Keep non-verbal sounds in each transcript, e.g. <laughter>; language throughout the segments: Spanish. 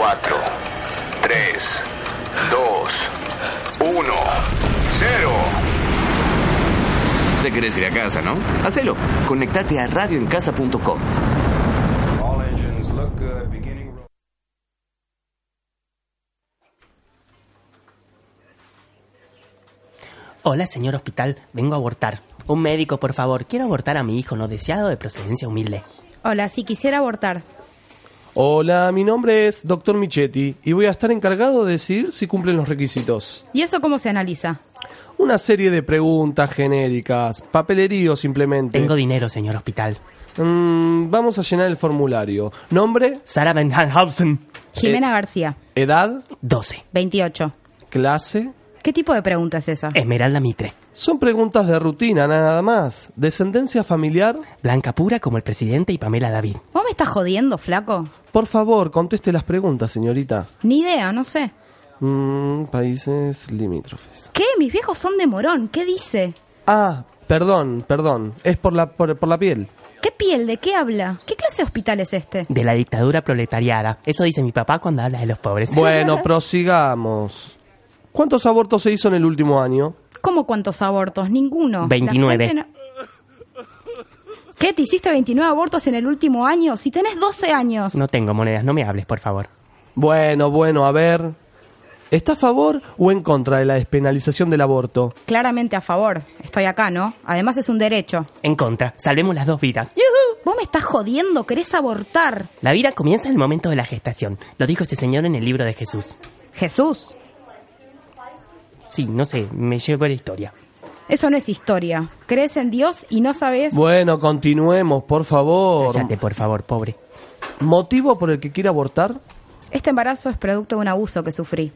4, 3, 2, 1, 0. Te querés ir a casa, ¿no? Hacelo. Conectate a radioencasa.com. Hola, señor hospital. Vengo a abortar. Un médico, por favor. Quiero abortar a mi hijo no deseado de procedencia humilde. Hola, si quisiera abortar. Hola, mi nombre es Dr. Michetti y voy a estar encargado de decidir si cumplen los requisitos. ¿Y eso cómo se analiza? Una serie de preguntas genéricas, papelerío simplemente. Tengo dinero, señor hospital. Mm, vamos a llenar el formulario. ¿Nombre? Sara Van Hanhausen. Jimena García, ¿Edad? 12. 28. ¿Clase? ¿Qué tipo de pregunta es esa? Esmeralda Mitre. Son preguntas de rutina, nada más. ¿Descendencia familiar? Blanca pura como el presidente y Pamela David. ¿Vos me estás jodiendo, flaco? Por favor, conteste las preguntas, señorita. Ni idea, no sé. Mm, países limítrofes. ¿Qué? Mis viejos son de morón. ¿Qué dice? Ah, perdón, perdón. Es por la, por, por la piel. ¿Qué piel? ¿De qué habla? ¿Qué clase de hospital es este? De la dictadura proletariada. Eso dice mi papá cuando habla de los pobres. Bueno, <laughs> prosigamos. ¿Cuántos abortos se hizo en el último año? ¿Cómo cuántos abortos? Ninguno. La 29. gente no- ¿Qué? ¿Te hiciste 29 abortos en el último año? Si tenés 12 años. No tengo monedas, no me hables, por favor. Bueno, bueno, a ver. ¿Está a favor o en contra de la despenalización del aborto? Claramente a favor. Estoy acá, ¿no? Además es un derecho. En contra, salvemos las dos vidas. Vos me estás jodiendo, querés abortar. La vida comienza en el momento de la gestación. Lo dijo este señor en el libro de Jesús. Jesús. Sí, no sé, me llevo la historia. Eso no es historia. Crees en Dios y no sabes... Bueno, continuemos, por favor. Cállate, por favor, pobre. ¿Motivo por el que quiere abortar? Este embarazo es producto de un abuso que sufrí.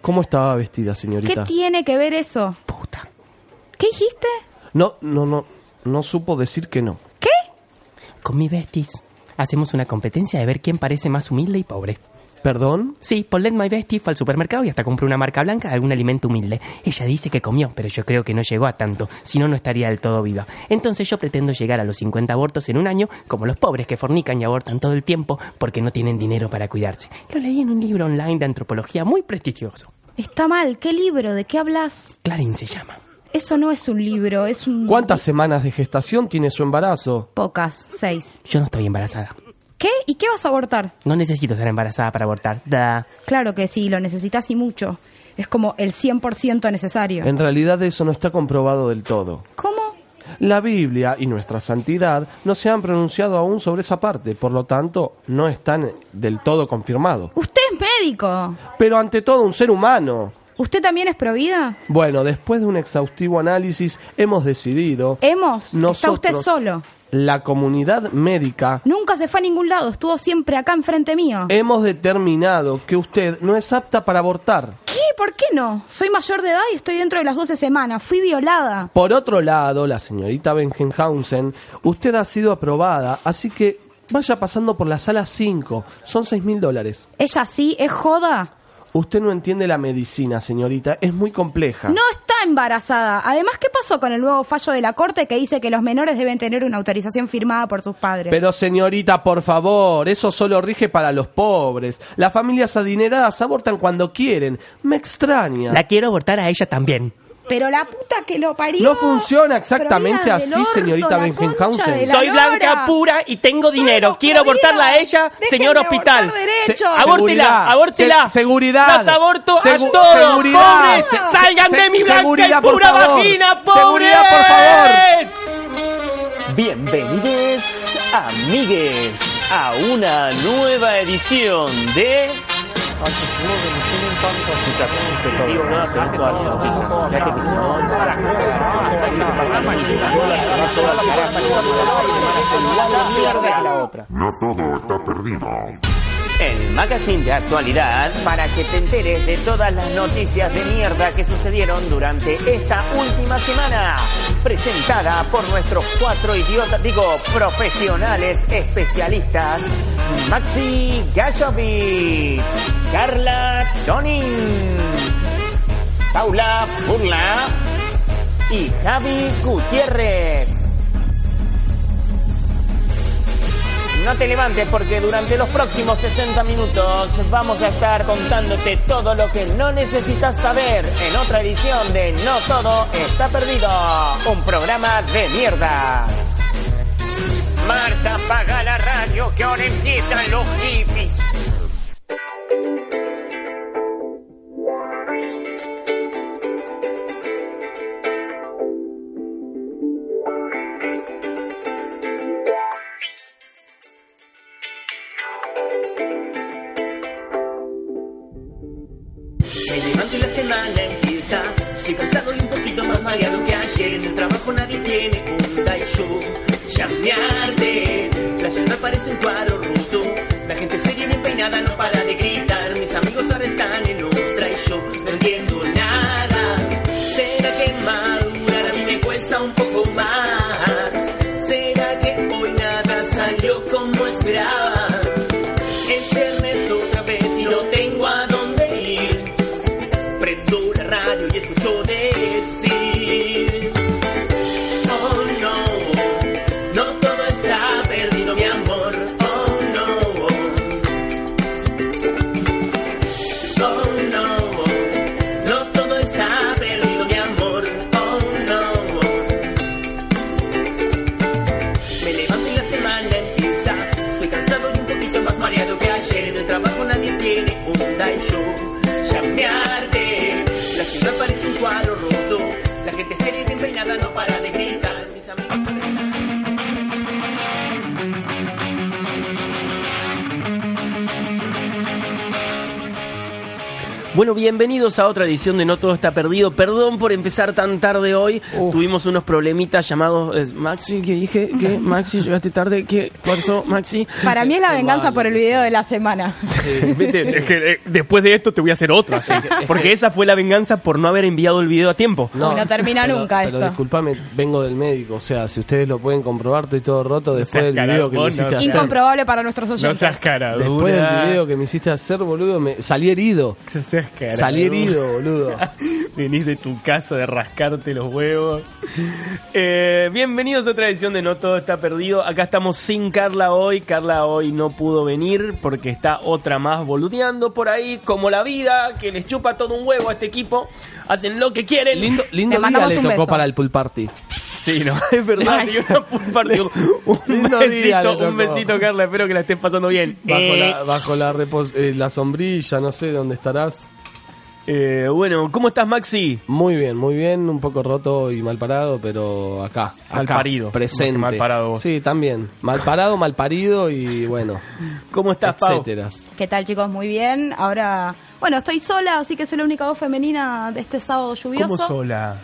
¿Cómo estaba vestida, ¿Qué señorita? tiene que ver eso? Puta. ¿Qué dijiste? No, no, no. No supo decir que no. ¿Qué? Con mi besties. Hacemos una competencia de ver quién parece más humilde y pobre. ¿Perdón? Sí, Paulette My Bestie fue al supermercado y hasta compró una marca blanca de algún alimento humilde. Ella dice que comió, pero yo creo que no llegó a tanto, si no, no estaría del todo viva. Entonces yo pretendo llegar a los 50 abortos en un año, como los pobres que fornican y abortan todo el tiempo porque no tienen dinero para cuidarse. Lo leí en un libro online de antropología muy prestigioso. Está mal. ¿Qué libro? ¿De qué hablas? Clarín se llama. Eso no es un libro, es un... ¿Cuántas semanas de gestación tiene su embarazo? Pocas. Seis. Yo no estoy embarazada. ¿Qué? ¿Y qué vas a abortar? No necesito estar embarazada para abortar. Da. Claro que sí, lo necesitas y mucho. Es como el 100% necesario. En realidad eso no está comprobado del todo. ¿Cómo? La Biblia y nuestra santidad no se han pronunciado aún sobre esa parte, por lo tanto no están del todo confirmados. Usted es médico. Pero ante todo un ser humano. ¿Usted también es provida? Bueno, después de un exhaustivo análisis hemos decidido, Hemos. Está usted Nosotros- solo. la comunidad médica, Nunca se fue a ningún lado, estuvo siempre acá enfrente mío. hemos determinado que usted no es apta para abortar. ¿Qué? ¿Por qué no? Soy mayor de edad y estoy dentro de las 12 semanas. Fui violada. Por otro lado, la señorita Bengenhausen, usted ha sido aprobada, así que vaya pasando por la sala 5. Son seis mil dólares. ¿Ella sí? ¿Es joda? Usted no entiende la medicina, señorita, es muy compleja. No está embarazada. Además, ¿qué pasó con el nuevo fallo de la Corte que dice que los menores deben tener una autorización firmada por sus padres? Pero señorita, por favor, eso solo rige para los pobres. Las familias adineradas abortan cuando quieren. Me extraña. La quiero abortar a ella también. Pero la puta que lo parió. No funciona exactamente así, orto, señorita la Soy lora. blanca pura y tengo dinero. Quiero abortarla a ella, Déjenme señor hospital. Se- Abórtela, Seguridad. abórtela. Se- seguridad. Las aborto Segu- a todos. seguridad. Pobres, Se- salgan se- de mi blanca seguridad, y por pura favor. vagina, pobres. Seguridad, por favor. Bienvenidos, amigues, a una nueva edición de... No todo está perdido. El magazine de actualidad para que te enteres de todas las noticias de mierda que sucedieron durante esta última semana. Presentada por nuestros cuatro idiotas, digo, profesionales especialistas. Maxi Gashovich, Carla Tonin, Paula Burla y Javi Gutiérrez. no te levantes porque durante los próximos 60 minutos vamos a estar contándote todo lo que no necesitas saber en otra edición de No Todo Está Perdido, un programa de mierda. Marta, apaga la radio que ahora empiezan los hippies. Bueno, bienvenidos a otra edición de No Todo Está Perdido. Perdón por empezar tan tarde hoy. Tuvimos unos problemitas llamados... eh, Maxi, ¿qué dije? ¿Qué? <laughs> Maxi, llegaste tarde. ¿Qué Maxi? Para mí es la venganza por el video de la semana. <laughs> Vete, es que, eh, después de esto te voy a hacer otro así. <laughs> Porque esa fue la venganza por no haber enviado el video a tiempo. No termina pero- nunca Pero esto. disculpame, vengo del médico. O sea, si ustedes lo pueden comprobar, estoy todo roto después del video que me hiciste no hacer. Incomprobable para nuestros oyentes. No seas cara Después del video que me hiciste hacer, boludo, me salí herido. No seas cara Salí herido, boludo. <laughs> Venís de tu casa de rascarte los huevos. Eh, bienvenidos a otra edición de No Todo Está Perdido. Acá estamos sin Carla hoy. Carla hoy no pudo venir porque está otra más boludeando por ahí, como la vida, que les chupa todo un huevo a este equipo. Hacen lo que quieren. Lindo, lindo Te día mandamos le un tocó beso. para el pool party. Sí, no, <laughs> es verdad. Y una pool party. Un le besito, un besito, Carla. Espero que la estés pasando bien. Bajo, Eh, la, bajo la, repos- eh, la sombrilla, no sé dónde estarás. Eh, bueno, ¿cómo estás, Maxi? Muy bien, muy bien, un poco roto y mal parado, pero acá, Mal acá, parido, presente. mal parado vos. Sí, también, mal parado, mal parido y bueno, ¿Cómo estás, Pau? etcétera. ¿Qué tal, chicos? Muy bien. Ahora, bueno, estoy sola, así que soy la única voz femenina de este sábado lluvioso. ¿Cómo sola?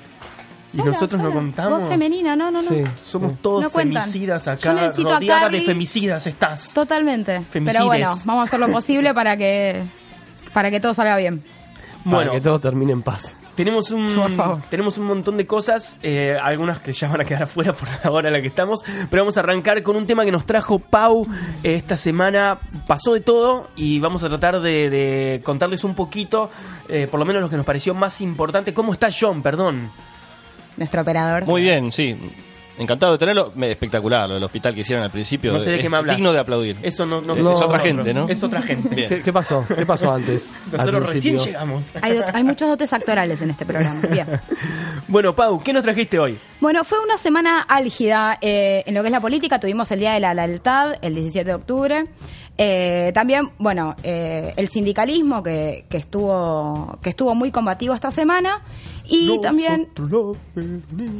¿Y Sola, nosotros no sola. contamos? Voz femenina, no, no, no. Sí. Somos todos No femicidas Yo acá, necesito a rodeada Carly. de femicidas estás. Totalmente. Femicides. Pero bueno, vamos a hacer lo posible para que para que todo salga bien. Para Bueno, que todo termine en paz. tenemos un, Por favor. tenemos un montón de cosas, eh, algunas que ya van a quedar <laughs> afuera por la hora en la que estamos, pero vamos a arrancar con un tema que nos trajo Pau eh, esta semana. Pasó de todo y vamos a tratar de, de contarles un poquito, eh, por lo menos lo que nos pareció más importante. ¿Cómo está John? Perdón. Nuestro operador. Muy bien, sí. Encantado de tenerlo. Me- Espectacular lo del hospital que hicieron al principio. No sé de Es qué me hablas. Digno de aplaudir. Eso no, no, Es no- otra gente, ¿no? Es otra gente. Bien. ¿Qué, qué pasó? ¿Qué pasó antes? <laughs> Nosotros recién llegamos. Hay muchos dotes actorales en este programa. Bien. <laughs> Bueno, Pau, ¿qué nos trajiste hoy? Bueno, fue una semana álgida eh, en lo que es la política. Tuvimos el Día de la Lealtad, el 17 de octubre. Eh, también, bueno, eh, el sindicalismo que, que estuvo que estuvo muy combativo esta semana. Y también...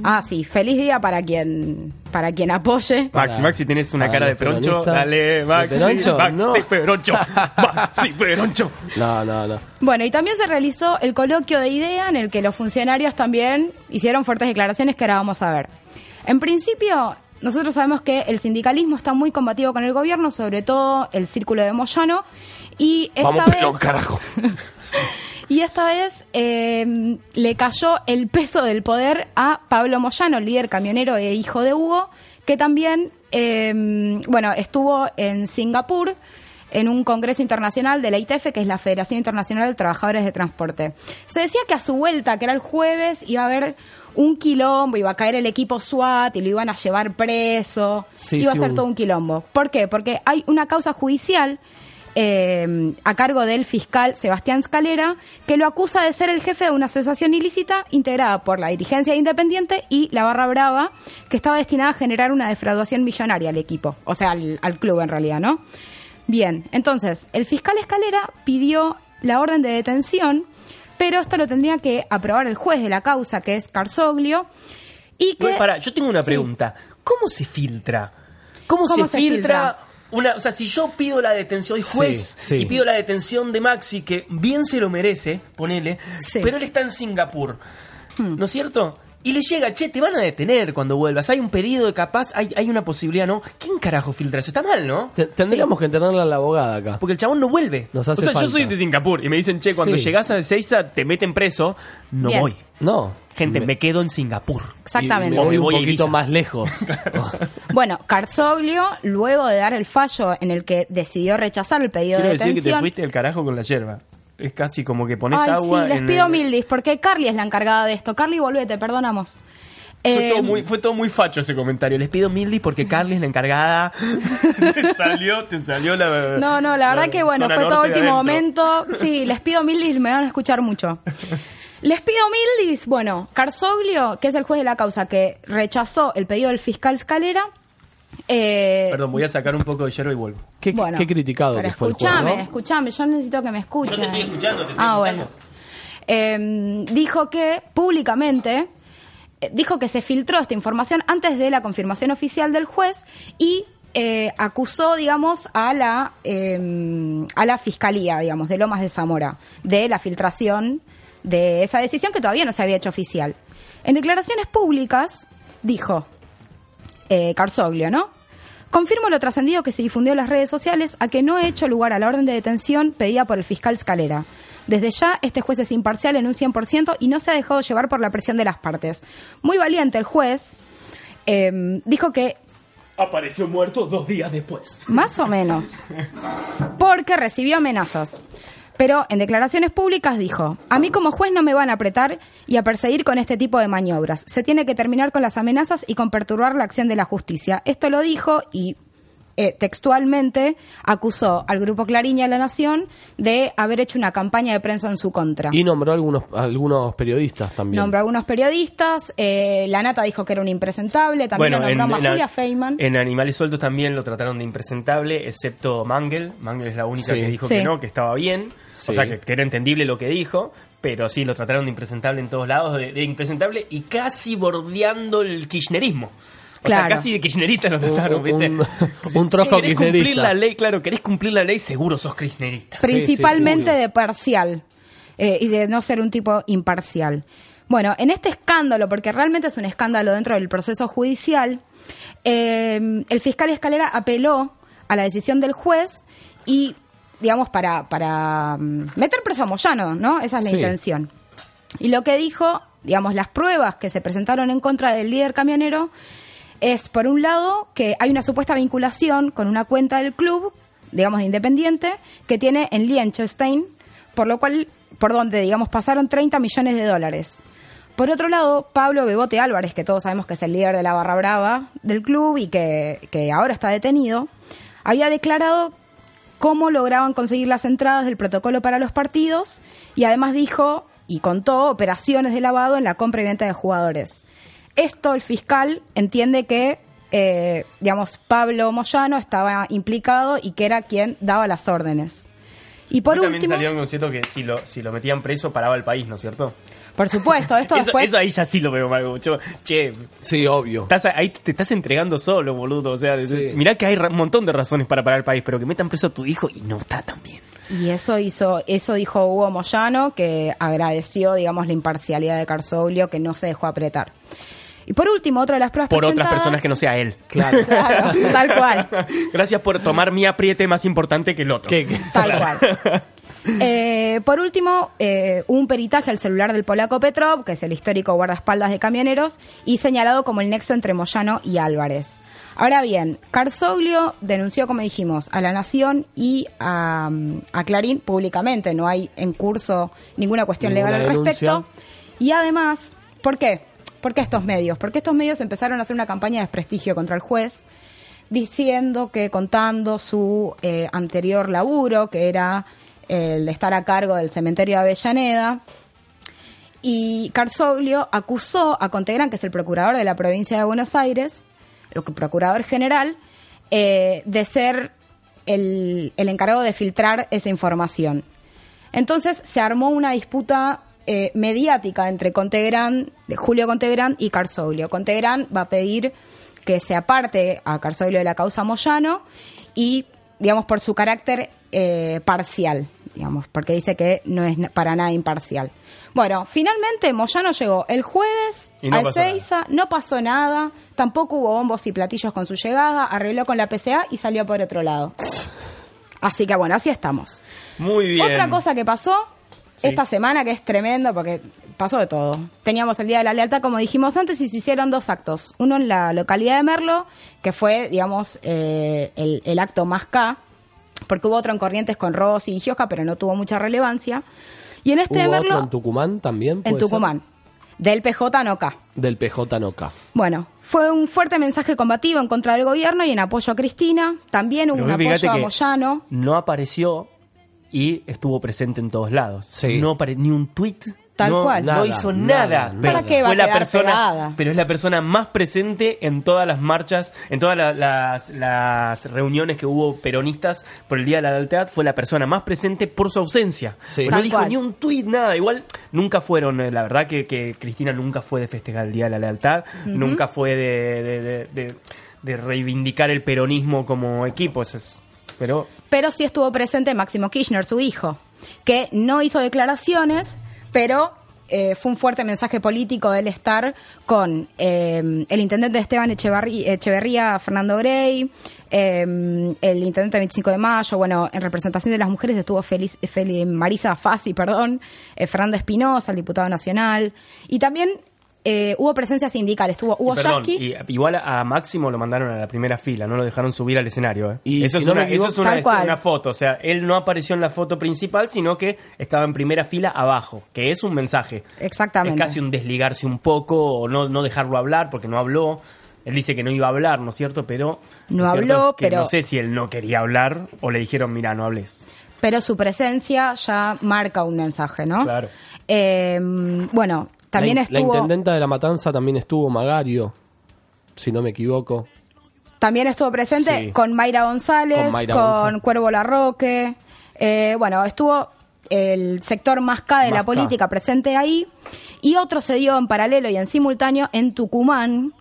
Ah, sí, feliz día para quien para quien apoye. Maxi, Maxi, tenés una cara de peroncho. Dale, ¿De Maxi. peroncho? Maxi, No. peroncho. <laughs> Maxi, peroncho. No, no, no. Bueno, y también se realizó el coloquio de idea en el que los funcionarios también hicieron fuertes declaraciones que ahora vamos a ver. En principio, nosotros sabemos que el sindicalismo está muy combativo con el gobierno, sobre todo el círculo de Moyano, y esta Vamos, vez, carajo. <laughs> y esta vez eh, le cayó el peso del poder a Pablo Moyano, líder camionero e hijo de Hugo, que también, eh, bueno, estuvo en Singapur en un congreso internacional de la ITF, que es la Federación Internacional de Trabajadores de Transporte. Se decía que a su vuelta, que era el jueves, iba a haber un quilombo, iba a caer el equipo SWAT y lo iban a llevar preso, Sí, iba sí, a ser un- todo un quilombo. ¿Por qué? Porque hay una causa judicial eh, a cargo del fiscal Sebastián Scalera, que lo acusa de ser el jefe de una asociación ilícita integrada por la dirigencia independiente y la Barra Brava, que estaba destinada a generar una defraudación millonaria al equipo, o sea, al, al club en realidad, ¿no? Bien, entonces, el fiscal Escalera pidió la orden de detención, pero esto lo tendría que aprobar el juez de la causa, que es Carsoglio, y que... Bueno, pará, yo tengo una Sí. pregunta. ¿Cómo se filtra? ¿Cómo, ¿Cómo se, se filtra? filtra? Una, o sea, si yo pido la detención, soy juez Sí, sí. y pido la detención de Maxi, que bien se lo merece, ponele, Sí. pero él está en Singapur, ¿no es cierto? Y le llega, che, te van a detener cuando vuelvas. Hay un pedido de capaz, hay, hay una posibilidad, ¿no? ¿Quién carajo filtra eso? Está mal, ¿no? Te- tendríamos que tenerla a la abogada acá. Porque el chabón no vuelve. Nos hace o sea, yo soy de Singapur y me dicen, che, cuando Sí. llegas a Ezeiza te meten preso. No Bien. voy. No. Gente, me, quedo en Singapur. Exactamente. Me voy Me un voy a poquito más lejos. <laughs> Bueno, Carsoglio, luego de dar el fallo en el que decidió rechazar el pedido Quiero de decir que te detención... fuiste del carajo con la yerba. Es casi como que pones Ay, agua. sí, les en pido el- mil dis, porque Carly es la encargada de esto. Carly, volvete, perdonamos. Fue, Eh, todo muy, fue todo muy facho ese comentario. Les pido mil dis porque Carly es la encargada. <laughs> te salió, te salió la. No, no, la verdad que bueno, fue todo último adentro. momento. Sí, <laughs> les pido mil dis, me van a escuchar mucho. Les pido mil dis. Bueno, Carsoglio, que es el juez de la causa que rechazó el pedido del fiscal Scalera. Eh, Perdón, voy a sacar un poco de yerba y vuelvo. Qué, bueno, qué criticado que fue el juez, escúchame, ¿no? escúchame, yo necesito que me escuchen. Yo te estoy escuchando, te estoy ah, escuchando. bueno. Eh, dijo que públicamente eh, dijo que se filtró esta información antes de la confirmación oficial del juez y eh, acusó, digamos, a la eh, a la fiscalía, digamos, de Lomas de Zamora de la filtración de esa decisión que todavía no se había hecho oficial. En declaraciones públicas dijo eh, Carsoglio, ¿no? Confirmo lo trascendido que se difundió en las redes sociales a que no he hecho lugar a la orden de detención pedida por el fiscal Scalera. Desde ya, este juez es imparcial en un 100% y no se ha dejado llevar por la presión de las partes. Muy valiente el juez. eh, dijo que Apareció muerto dos días después. más o menos. <laughs> Porque recibió amenazas. Pero en declaraciones públicas dijo, a mí como juez no me van a apretar y a perseguir con este tipo de maniobras. Se tiene que terminar con las amenazas y con perturbar la acción de la justicia. Esto lo dijo y eh, textualmente acusó al Grupo Clarín y a La Nación de haber hecho una campaña de prensa en su contra. Y nombró algunos, algunos periodistas también. Nombró a algunos periodistas, eh, La Nata dijo que era un impresentable, también lo nombró a Julia Feynman. en Animales Sueltos también lo trataron de impresentable, excepto Mangel. Mangel es la única Sí. que dijo Sí. que no, que estaba bien. Sí. O sea, que, que era entendible lo que dijo. Pero sí, lo trataron de impresentable en todos lados, de, de impresentable y casi bordeando el kirchnerismo. O Claro. sea, casi de kirchnerista lo trataron, Un- ¿viste? un- <laughs> un trosco si querés cumplir la ley, claro, querés cumplir la ley, seguro sos kirchnerista. principalmente sí, sí. de parcial eh, y de no ser un tipo imparcial. Bueno, en este escándalo, porque realmente es un escándalo dentro del proceso judicial, eh, el fiscal Escalera apeló a la decisión del juez y, digamos, para, para mm, meter preso a Moyano, ¿no? Esa es la Sí. intención. Y lo que dijo, digamos, las pruebas que se presentaron en contra del líder camionero es, por un lado, que hay una supuesta vinculación con una cuenta del club, digamos, de Independiente, que tiene en Liechtenstein, por lo cual, por donde, digamos, pasaron 30 millones de dólares. Por otro lado, Pablo Bebote Álvarez, que todos sabemos que es el líder de la barra brava del club y que, que ahora está detenido, había declarado cómo lograban conseguir las entradas del protocolo para los partidos y además dijo y contó operaciones de lavado en la compra y venta de jugadores. Esto el fiscal entiende que, eh, digamos, Pablo Moyano estaba implicado y que era quien daba las órdenes. Y por Después también último, salió un concierto que si lo, si lo metían preso paraba el país, ¿no es cierto? Por supuesto, esto Eso, después... eso ahí ya sí lo veo mal, mucho. Che, Sí, obvio. estás, ahí te estás entregando solo, boludo. O sea, Sí. mirá que hay un montón de razones para parar el país, pero que metan preso a tu hijo y no está tan bien. Y eso hizo, eso dijo Hugo Moyano, que agradeció, digamos, la imparcialidad de Carzoglio, que no se dejó apretar. Y por último, otra de las pruebas Por otras personas que no sea él. Claro. Claro, tal cual. <laughs> Gracias por tomar mi apriete más importante que el otro. ¿Qué- qué? Tal cual. <laughs> Eh, por último, eh, un peritaje al celular del polaco Petrov, que es el histórico guardaespaldas de camioneros, y señalado como el nexo entre Moyano y Álvarez. Ahora bien, Carzoglio denunció, como dijimos, a La Nación y a, a Clarín públicamente. No hay en curso ninguna cuestión Ninguna legal al denuncia. respecto. Y además, ¿por qué? ¿Por qué estos medios? Porque estos medios empezaron a hacer una campaña de desprestigio contra el juez, diciendo que contando su eh, anterior laburo, que era el de estar a cargo del cementerio de Avellaneda, y Carzoglio acusó a Contegrán, que es el procurador de la provincia de Buenos Aires, el procurador general, eh, de ser el, el encargado de filtrar esa información. Entonces se armó una disputa eh, mediática entre Contegrán, Julio Contegrán y Carzoglio. Contegrán va a pedir que se aparte a Carzoglio de la causa Moyano y, digamos, por su carácter eh, parcial, digamos, porque dice que no es para nada imparcial. Bueno, finalmente Moyano llegó el jueves no a. Ezeiza, no pasó nada, tampoco hubo bombos y platillos con su llegada, arregló con la PCA y salió por otro lado. Así que bueno, así estamos. Muy bien. Otra cosa que pasó esta semana que es tremendo porque pasó de todo. Teníamos el Día de la Lealtad, como dijimos antes, y se hicieron dos actos. Uno en la localidad de Merlo, que fue, digamos, eh, el, el acto más K, porque hubo otro en Corrientes con Rossi y Gioja, pero no tuvo mucha relevancia. Y en este ¿Hubo Merlo, otro en Tucumán también? en ser? Tucumán, del PJ no K. Del PJ Noca. Bueno, fue un fuerte mensaje combativo en contra del gobierno y en apoyo a Cristina. También hubo un apoyo a Moyano. No apareció y estuvo presente en todos lados. Sí. No apare- ni un tweet. Tal no, cual. no hizo nada. Pero ¿Para qué va fue a la persona, pegada? pero es la persona más presente en todas las marchas, en todas la- las, las reuniones que hubo peronistas por el Día de la Lealtad. Fue la persona más presente por su ausencia. Sí. No dijo cual. ni un tweet, nada. Igual nunca fueron, eh, la verdad que, que Cristina nunca fue de festejar el Día de la Lealtad, nunca fue de, de- de- de- de reivindicar el peronismo como equipo. Eso es- pero pero sí estuvo presente Máximo Kirchner, su hijo, que no hizo declaraciones, pero eh, fue un fuerte mensaje político del estar con eh, el intendente Esteban Echeverría, Fernando Grey, eh, el intendente 25 de Mayo, bueno, en representación de las mujeres estuvo Feliz, Feli- Marisa Fassi, perdón, eh, Fernando Espinosa, el diputado nacional, y también eh, hubo presencia sindical, estuvo Hugo Perdón, y igual a Máximo lo mandaron a la primera fila, no lo dejaron subir al escenario. ¿eh? Y eso, si es no una, me equivoco- eso es una, Tal cual. una foto, o sea, él no apareció en la foto principal, sino que estaba en primera fila abajo, que es un mensaje. Exactamente. Es casi un desligarse un poco o no, no dejarlo hablar porque no habló. Él dice que no iba a hablar, ¿no es cierto? Pero No habló, es que pero- no sé si él no quería hablar o le dijeron, mira, no hables. pero su presencia ya marca un mensaje, ¿no? Claro. Eh, bueno, también la, estuvo, La intendenta de la Matanza también estuvo Magario, si no me equivoco. también estuvo presente Sí. con Mayra González, Con con, Mayra González. Cuervo Larroque. Eh, bueno, estuvo el sector más K de Más la K. política presente ahí. Y otro se dio en paralelo y en simultáneo en Tucumán.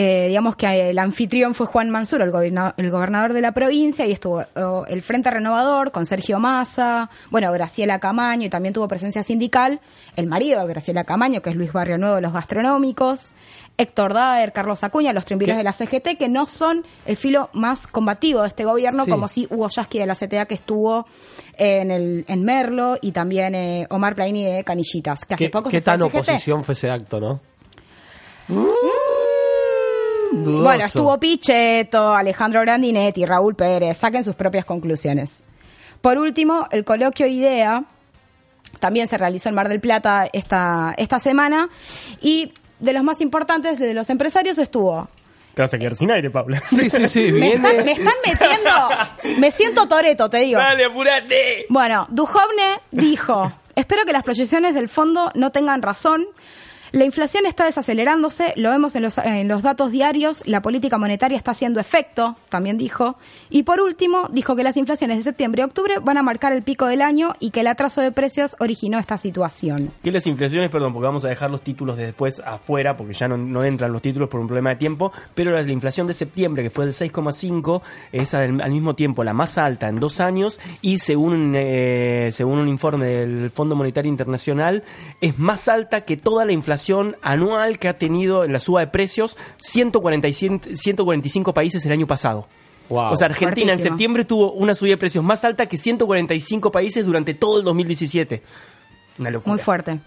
Eh, digamos que el anfitrión fue Juan Mansur, el, goberna- el gobernador de la provincia, y estuvo oh, el Frente Renovador con Sergio Massa, bueno, Graciela Camaño, y también tuvo presencia sindical, el marido de Graciela Camaño, que es Luis Barrio Nuevo de los Gastronómicos, Héctor Daer, Carlos Acuña, los triunviros de la CGT, que no son el filo más combativo de este gobierno, Sí. como si Hugo Yasky de la CTA, que estuvo en, el, en Merlo, y también eh, Omar Plaini de Canillitas, que hace ¿Qué, poco qué se fue tan CGT. oposición fue ese acto, no? Bueno, estuvo Pichetto, Alejandro Grandinetti, Raúl Pérez, saquen sus propias conclusiones. Por último, el coloquio IDEA también se realizó en Mar del Plata esta, esta semana y de los más importantes, de los empresarios, estuvo... Te vas a quedar sin aire, Paula. Sí, sí, sí, <laughs> Me están, viene. me están metiendo... Me siento Toreto, te digo. Dale, apurate. Bueno, Duhovne dijo, espero que las proyecciones del fondo no tengan razón. La inflación está desacelerándose, lo vemos en los, en los datos diarios, la política monetaria está haciendo efecto, también dijo. Y por último, dijo que las inflaciones de septiembre y octubre van a marcar el pico del año y que el atraso de precios originó esta situación. Que las inflaciones, perdón, porque vamos a dejar los títulos de después afuera, porque ya no, entran los títulos por un problema de tiempo, pero la, la inflación de septiembre, que fue del 6,5, es al, al mismo tiempo la más alta en dos años, y según, eh, según un informe del Fondo Monetario Internacional, es más alta que toda la inflación anual que ha tenido en la suba de precios 145, 145 países el año pasado. Wow. O sea, Argentina en septiembre tuvo una subida de precios más alta que 145 países durante todo el 2017. Una locura. Muy fuerte.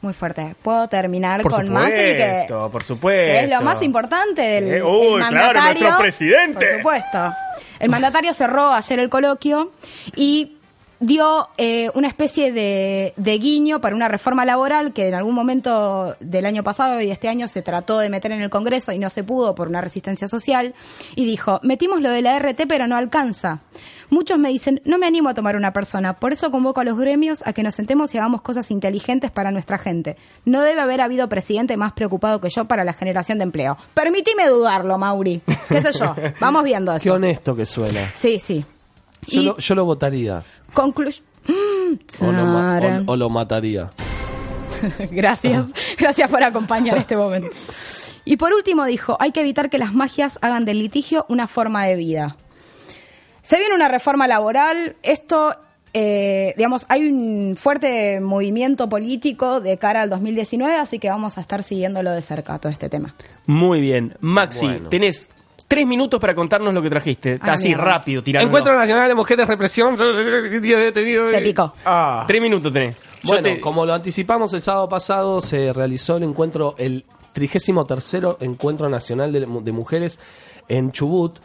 Muy fuerte. Puedo terminar Por con supuesto, Macri, que, por supuesto. que es lo más importante del Sí. el Uy, claro, mandatario. nuestro presidente. Por supuesto. El mandatario cerró ayer el coloquio y dio eh, una especie de, de guiño para una reforma laboral que en algún momento del año pasado y de este año se trató de meter en el Congreso y no se pudo por una resistencia social. Y dijo, metimos lo de la RT pero no alcanza. Muchos me dicen, no me animo a tomar una persona, por eso convoco a los gremios a que nos sentemos y hagamos cosas inteligentes para nuestra gente. No debe haber habido presidente más preocupado que yo para la generación de empleo. Permitime dudarlo, Mauri. ¿Qué sé yo? <laughs> Vamos viendo Qué eso. honesto que suena. Sí, sí. Yo, Y lo, yo lo votaría. Conclu- O lo, ma- Taran. o- o lo mataría. <laughs> Gracias, gracias por acompañar este momento. Y por último dijo, hay que evitar que las magias hagan del litigio una forma de vida. Se viene una reforma laboral, esto, eh, digamos, hay un fuerte movimiento político de cara al 2019, así que vamos a estar siguiéndolo de cerca todo este tema. Muy bien. Maxi, Bueno. tenés tres minutos para contarnos lo que trajiste. Ah, Así, mierda. rápido, tirando. Encuentro Nacional de Mujeres Represión. <laughs> Día detenido. Se picó. Ah. Tres minutos tenés. Bueno, te- como lo anticipamos el sábado pasado, se realizó el encuentro, el 33 Encuentro Nacional de, de Mujeres en Chubut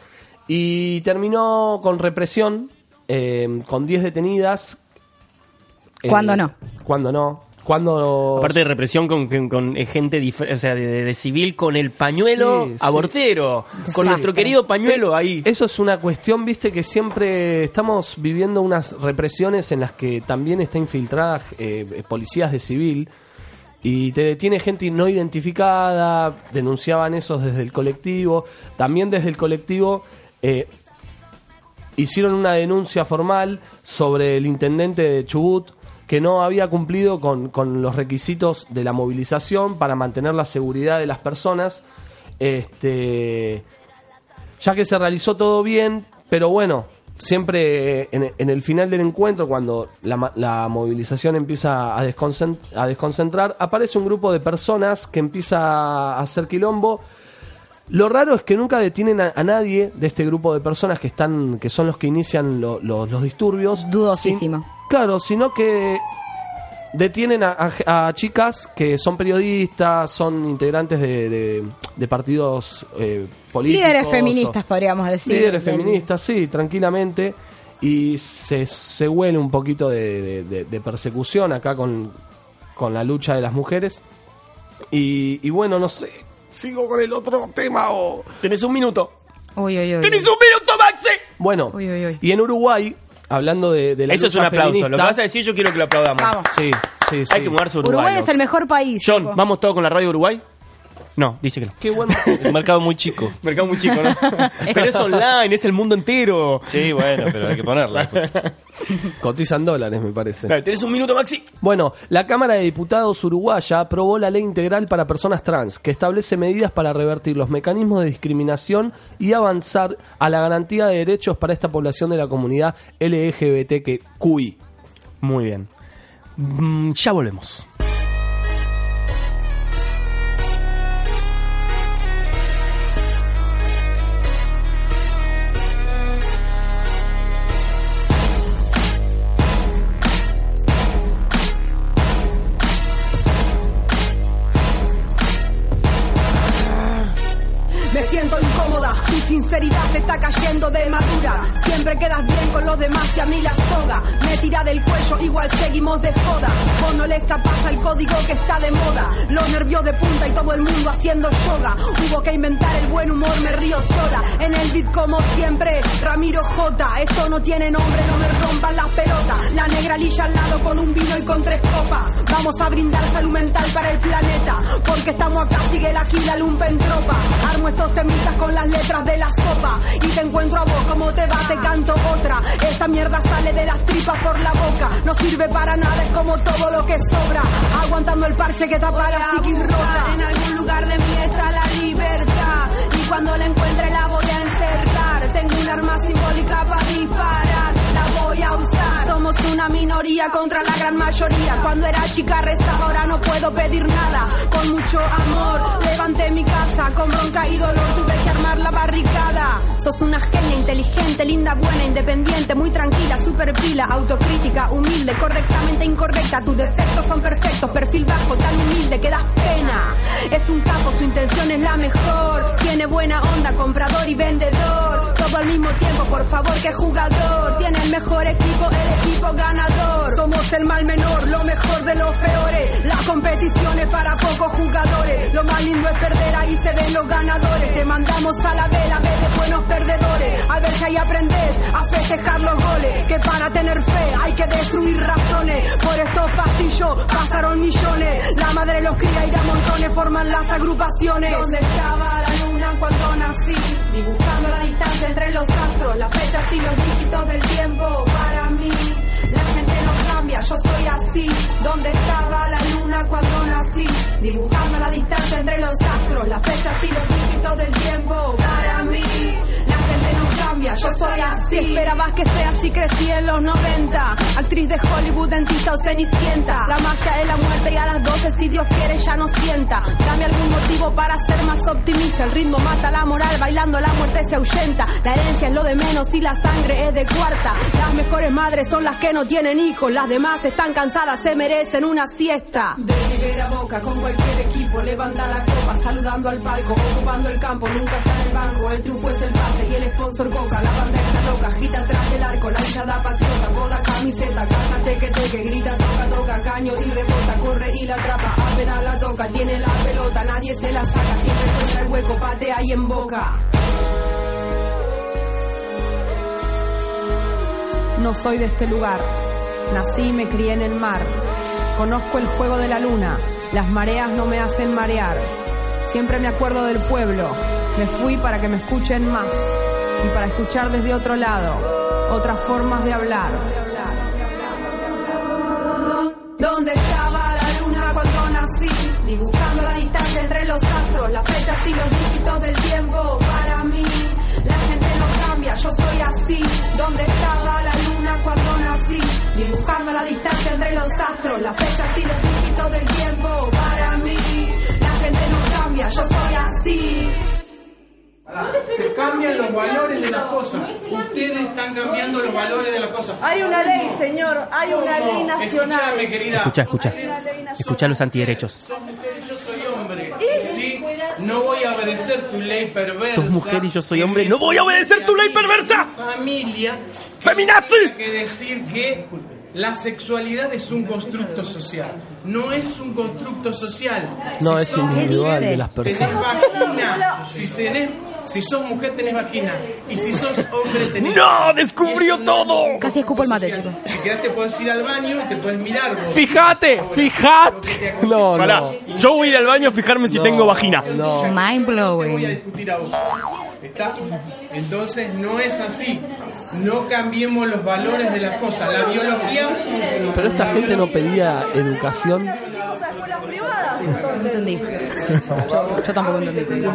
y terminó con represión, eh, con 10 detenidas. Eh, ¿Cuándo no? Cuando no. Cuando. Aparte de represión con, con- con, eh, gente o sea, de, civil con el pañuelo Sí, sí. abortero, con nuestro querido pañuelo ahí. Eso es una cuestión, viste, que siempre estamos viviendo unas represiones en las que también está infiltrada eh, policías de civil y te detiene gente no identificada, denunciaban eso desde el colectivo, también desde el colectivo eh, hicieron una denuncia formal sobre el intendente de Chubut que no había cumplido con, con los requisitos de la movilización para mantener la seguridad de las personas. Este, ya que se realizó todo bien, pero bueno, siempre en, en el final del encuentro, cuando la, la movilización empieza a, desconcent- a desconcentrar, aparece un grupo de personas que empieza a hacer quilombo. Lo raro es que nunca detienen a, a nadie de este grupo de personas que están, que son los que inician lo- lo- los disturbios. Dudosísimo. Sin- claro, sino que detienen a, a- a chicas que son periodistas, son integrantes de, de- de partidos eh, políticos. Líderes o- feministas, podríamos decir. Líderes del- feministas, sí, tranquilamente. Y se, se huele un poquito de, de- de- de persecución acá con, con la lucha de las mujeres. Y, y bueno, no sé, sigo con el otro tema o... Tenés un minuto. Uy, uy, uy. ¡Tenés un minuto, Maxi! Bueno, Uy, uy, uy. y en Uruguay, hablando de, de la Eso es un aplauso. Lo que feminista- vas a decir yo quiero que lo aplaudamos. Vamos. Sí, sí, sí. Hay que mudarse a Uruguay. Uruguay es el mejor país. John, loco. ¿vamos todos con la radio Uruguay? No, dice que no. Qué buen... Un mercado muy chico. <laughs> Mercado muy chico, ¿no? <laughs> Pero es online, es el mundo entero. Sí, bueno, pero hay que ponerla. <laughs> Cotizan dólares, me parece. Dale, tenés un minuto, Maxi. Bueno, la Cámara de Diputados uruguaya aprobó la ley integral para personas trans, que establece medidas para revertir los mecanismos de discriminación y avanzar a la garantía de derechos para esta población de la comunidad LGBTQI. Muy bien. Mm, ya volvemos. Siempre quedas bien con los demás y a mí la soga tira del cuello, igual seguimos de joda. Vos no le escapas al código que está de moda. Los nervios de punta y todo el mundo haciendo yoga. Hubo que inventar el buen humor, me río sola. En el beat como siempre, Ramiro J. Esto no tiene nombre, no me rompan las pelotas. La negra lilla al lado con un vino y con tres copas. Vamos a brindar salud mental para el planeta. Porque estamos acá, sigue la gila lumpen tropa. Armo estos temitas con las letras de la sopa. Y te encuentro a vos, como te va, te canto otra. Esta mierda sale de las tripas por la boca. No sirve para nada, es como todo lo que sobra. Aguantando el parche que tapa la rota. En algún lugar de mí está la libertad. Y cuando la encuentre la voy a encerrar. Tengo un arma simbólica para disparar. La voy a usar. Somos una minoría contra la gran mayoría. Cuando era chica rezaba, ahora no puedo pedir nada. Con mucho amor levanté mi casa. Con bronca y dolor tuve que armar la barricada. Sos una genia inteligente, linda, buena, independiente, muy tranquila, super pila, autocrítica, humilde, correctamente incorrecta. Tus defectos son perfectos, perfil bajo, tan humilde que das pena. Es un capo, su intención es la mejor. Tiene buena onda, comprador y vendedor. El mismo tiempo. Por favor, que jugador tiene el mejor equipo, el equipo ganador. Somos el mal menor, lo mejor de los peores. La competición es para pocos jugadores. Lo más lindo es perder, ahí se ven los ganadores. Te mandamos a la vela, ve de buenos perdedores. A ver si ahí aprendes a festejar los goles. Que para tener fe hay que destruir razones. Por estos pasillos pasaron millones. La madre los cría y de a montones forman las agrupaciones. ¿Dónde estaba la luna cuando nací? Dibujando la distancia entre los astros, las fechas y los dígitos del tiempo. Para mí, la gente no cambia, yo soy así. ¿Dónde estaba la luna cuando nací? Dibujando la distancia entre los astros, las fechas y los dígitos del tiempo. Para mí, cambia, yo soy así. Esperabas que sea así, crecí en los 90. Actriz de Hollywood, dentista o cenicienta. La magia de la muerte y a las 12, si Dios quiere, ya no sienta. Dame algún motivo para ser más optimista. El ritmo mata la moral, bailando la muerte se ahuyenta. La herencia es lo de menos y la sangre es de cuarta. Las mejores madres son las que no tienen hijos. Las demás están cansadas, se merecen una siesta. De Rivera a Boca con cualquier equipo, levanta la copa, saludando al palco, ocupando el campo, nunca está en el banco. El triunfo es el pase y el sponsor coca. La banda está loca, agita atrás del arco, la hinchada patriota con la camiseta, canta teque teque, grita toca toca, caño y rebota, corre y la atrapa, apenas la toca, tiene la pelota, nadie se la saca, siempre encuentra el hueco, patea y en boca. No soy de este lugar. Nací y me crié en el mar. Conozco el juego de la luna. Las mareas no me hacen marear. Siempre me acuerdo del pueblo. Me fui para que me escuchen más. Y para escuchar desde otro lado. Otras formas de hablar. ¿Dónde estaba la luna cuando nací? Dibujando la distancia entre los astros, las fechas y los dígitos del tiempo. Para mí, la gente no cambia, yo soy así. ¿Dónde estaba la luna cuando nací? Dibujando la distancia entre los astros, las fechas y los dígitos del tiempo. Para mí, la gente no cambia, yo soy así. Se cambian los valores de las cosas. Ustedes están cambiando los valores de las cosas. Hay una ley, señor, hay una ley nacional. Escuchame, querida. Escucha, escucha. Escucha los antiderechos. Sos mujer y yo soy hombre. Sí, no voy a obedecer tu ley perversa. Sos mujer y yo soy hombre. ¡No voy a obedecer tu ley perversa! Familia. ¡Feminazi! Hay que decir que la sexualidad es un constructo social. No es un constructo social. No, Si es individual de las Tenés personas. vagina. Si, tenés, si sos mujer, tenés vagina. Y si sos hombre, tenés. ¡No! ¡Descubrió todo! Casi escupo el mate, social. chico. Si querés, te puedes ir al baño y te puedes mirar. vos. Fíjate, fíjate. No, Pará, no. yo voy a ir al baño a fijarme si No, tengo vagina. No. Mind Te voy a blowing. discutir a vos. ¿Está? Entonces no es así. No cambiemos los valores de las cosas. La biología. Pero esta gente no pedía educación. Yo, yo tampoco entendí.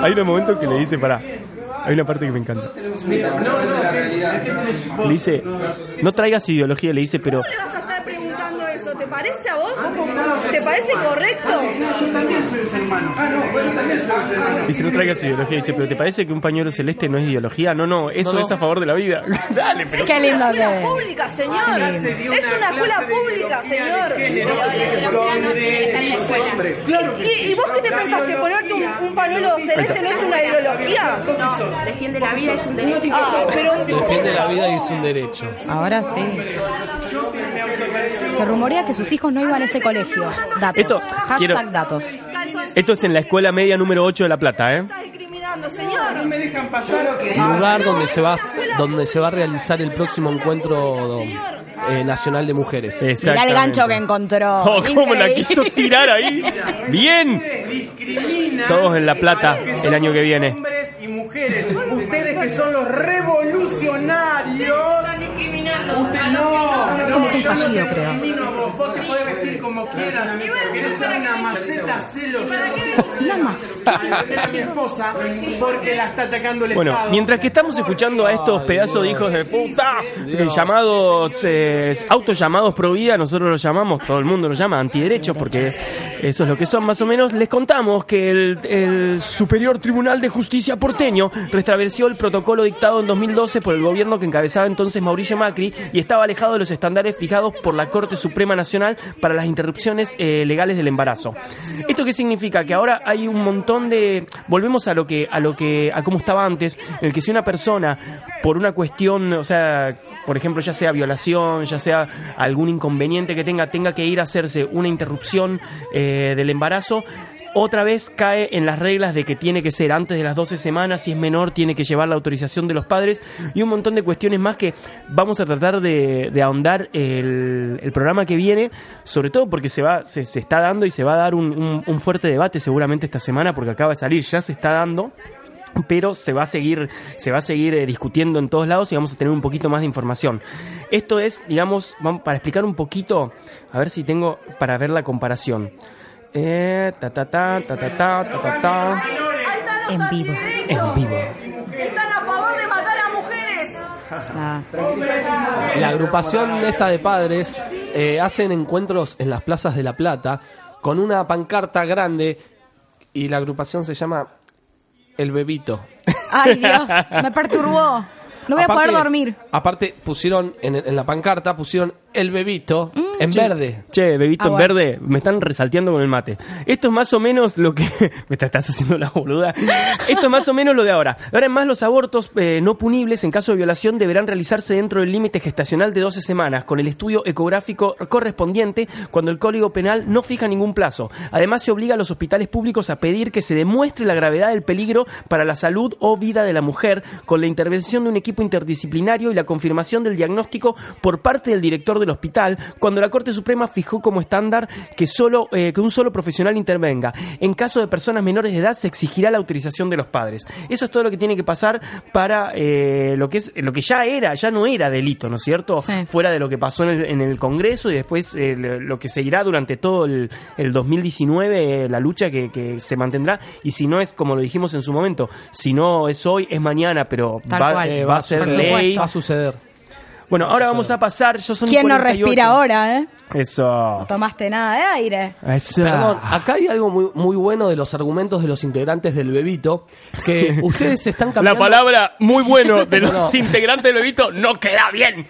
Hay un momento que le dice, pará. Hay una parte que me encanta. Le dice, no traigas ideología, le dice, pero ¿Cómo le vas a estar preguntando eso? ¿Te parece a vos? ¿Te parece correcto? Yo también soy ser humano. Ah, no, yo también soy ser humano. dice, no traigas ideología, dice, pero ¿te parece que un pañuelo celeste no es ideología? No, no, eso es a favor de la vida. <laughs> Dale, pero Qué lindo Una que escuela es. pública, señor. Es una escuela pública, señor. Claro que ¿Y, sí. y vos qué te La pensás? ¿Que ponerte un, un pañuelo celeste no es una ideología? No, defiende la vida, es un derecho. Ah, pero Defiende la vida y es un derecho. Ahora sí. Se rumorea que sus hijos no iban a ese colegio. Datos. Esto, Hashtag quiero- datos. esto es en la escuela media número 8 de La Plata, ¿eh? estás discriminando, señor. no me dejan pasar. El lugar donde se va donde se va a realizar el próximo encuentro eh, nacional de mujeres. Mirá el gancho que encontró. Oh, cómo la quiso tirar ahí. Bien. Todos en La Plata el años que viene. Hombres y mujeres. Ustedes que son los revolucionarios. Usted no. no Cometí yo fallido, creo. vos. Vos te podés vestir como quieras. Querés ser una maceta, tengo Nada más. a mi esposa porque la está atacando el Bueno, Estado. mientras que estamos escuchando a estos pedazos de hijos de puta, eh, llamados, eh, autollamados pro vida, nosotros los llamamos, todo el mundo los llama antiderechos, porque eso es lo que son más o menos, les contamos que el, el Superior Tribunal de Justicia porteño restableció el protocolo dictado en 2012 por el gobierno que encabezaba entonces Mauricio Macri y estaba alejado de los estándares fijados por la Corte Suprema Nacional para las interrupciones eh, legales del embarazo. ¿Esto qué significa? Que ahora hay un montón de... Volvemos a lo que, a lo que, a cómo estaba antes, en el que si una persona, por una cuestión, o sea, por ejemplo, ya sea violación, ya sea algún inconveniente que tenga, tenga que ir a hacerse una interrupción eh, del embarazo, otra vez cae en las reglas de que tiene que ser antes de las 12 semanas, si es menor tiene que llevar la autorización de los padres y un montón de cuestiones más que vamos a tratar de, ahondar el, programa que viene, sobre todo porque se va se, está dando y se va a dar un, un- fuerte debate seguramente esta semana porque acaba de salir, ya se está dando pero se va a seguir se va a seguir eh, discutiendo en todos lados y vamos a tener un poquito más de información. Esto es, digamos, para explicar un poquito, a ver si tengo para ver la comparación. Eh, ta ta ta ta ta ta ta ta ta. En vivo. En vivo. Están a favor de matar a mujeres. Ah. La agrupación esta de padres eh, hacen encuentros en las plazas de La Plata con una pancarta grande y la agrupación se llama El Bebito. Ay, Dios, me perturbó. No voy a poder dormir. Aparte pusieron en, en la pancarta pusieron El Bebito en Che, verde. Che, bebito Ah, en verde, me están resalteando con el mate. Esto es más o menos lo que... <laughs> me estás, estás haciendo la boluda. Esto es más o menos lo de ahora. Ahora en más los abortos eh, no punibles en caso de violación deberán realizarse dentro del límite gestacional de 12 semanas, con el estudio ecográfico correspondiente cuando el Código Penal no fija ningún plazo. Además se obliga a los hospitales públicos a pedir que se demuestre la gravedad del peligro para la salud o vida de la mujer con la intervención de un equipo interdisciplinario y la confirmación del diagnóstico por parte del director del hospital cuando la Corte Suprema fijó como estándar que solo eh, que un solo profesional intervenga. En caso de personas menores de edad se exigirá la autorización de los padres. Eso es todo lo que tiene que pasar para eh, lo que es lo que ya era, ya no era delito, ¿no es cierto? Sí. Fuera de lo que pasó en el, en el Congreso y después eh, lo que seguirá durante todo el, el 2019, eh, la lucha que, que se mantendrá. Y si no es como lo dijimos en su momento, si no es hoy, es mañana, pero Tal va, cual. eh, va a ser ley. Va a suceder. Bueno, ahora vamos a pasar. Yo son ¿Quién no 48. respira ahora, eh? Eso. No tomaste nada de aire. Eso. Perdón, acá hay algo muy, muy bueno de los argumentos de los integrantes del Bebito, que <laughs> ustedes se están La cambiando... palabra muy bueno de <laughs> los No, integrantes del bebito no queda bien.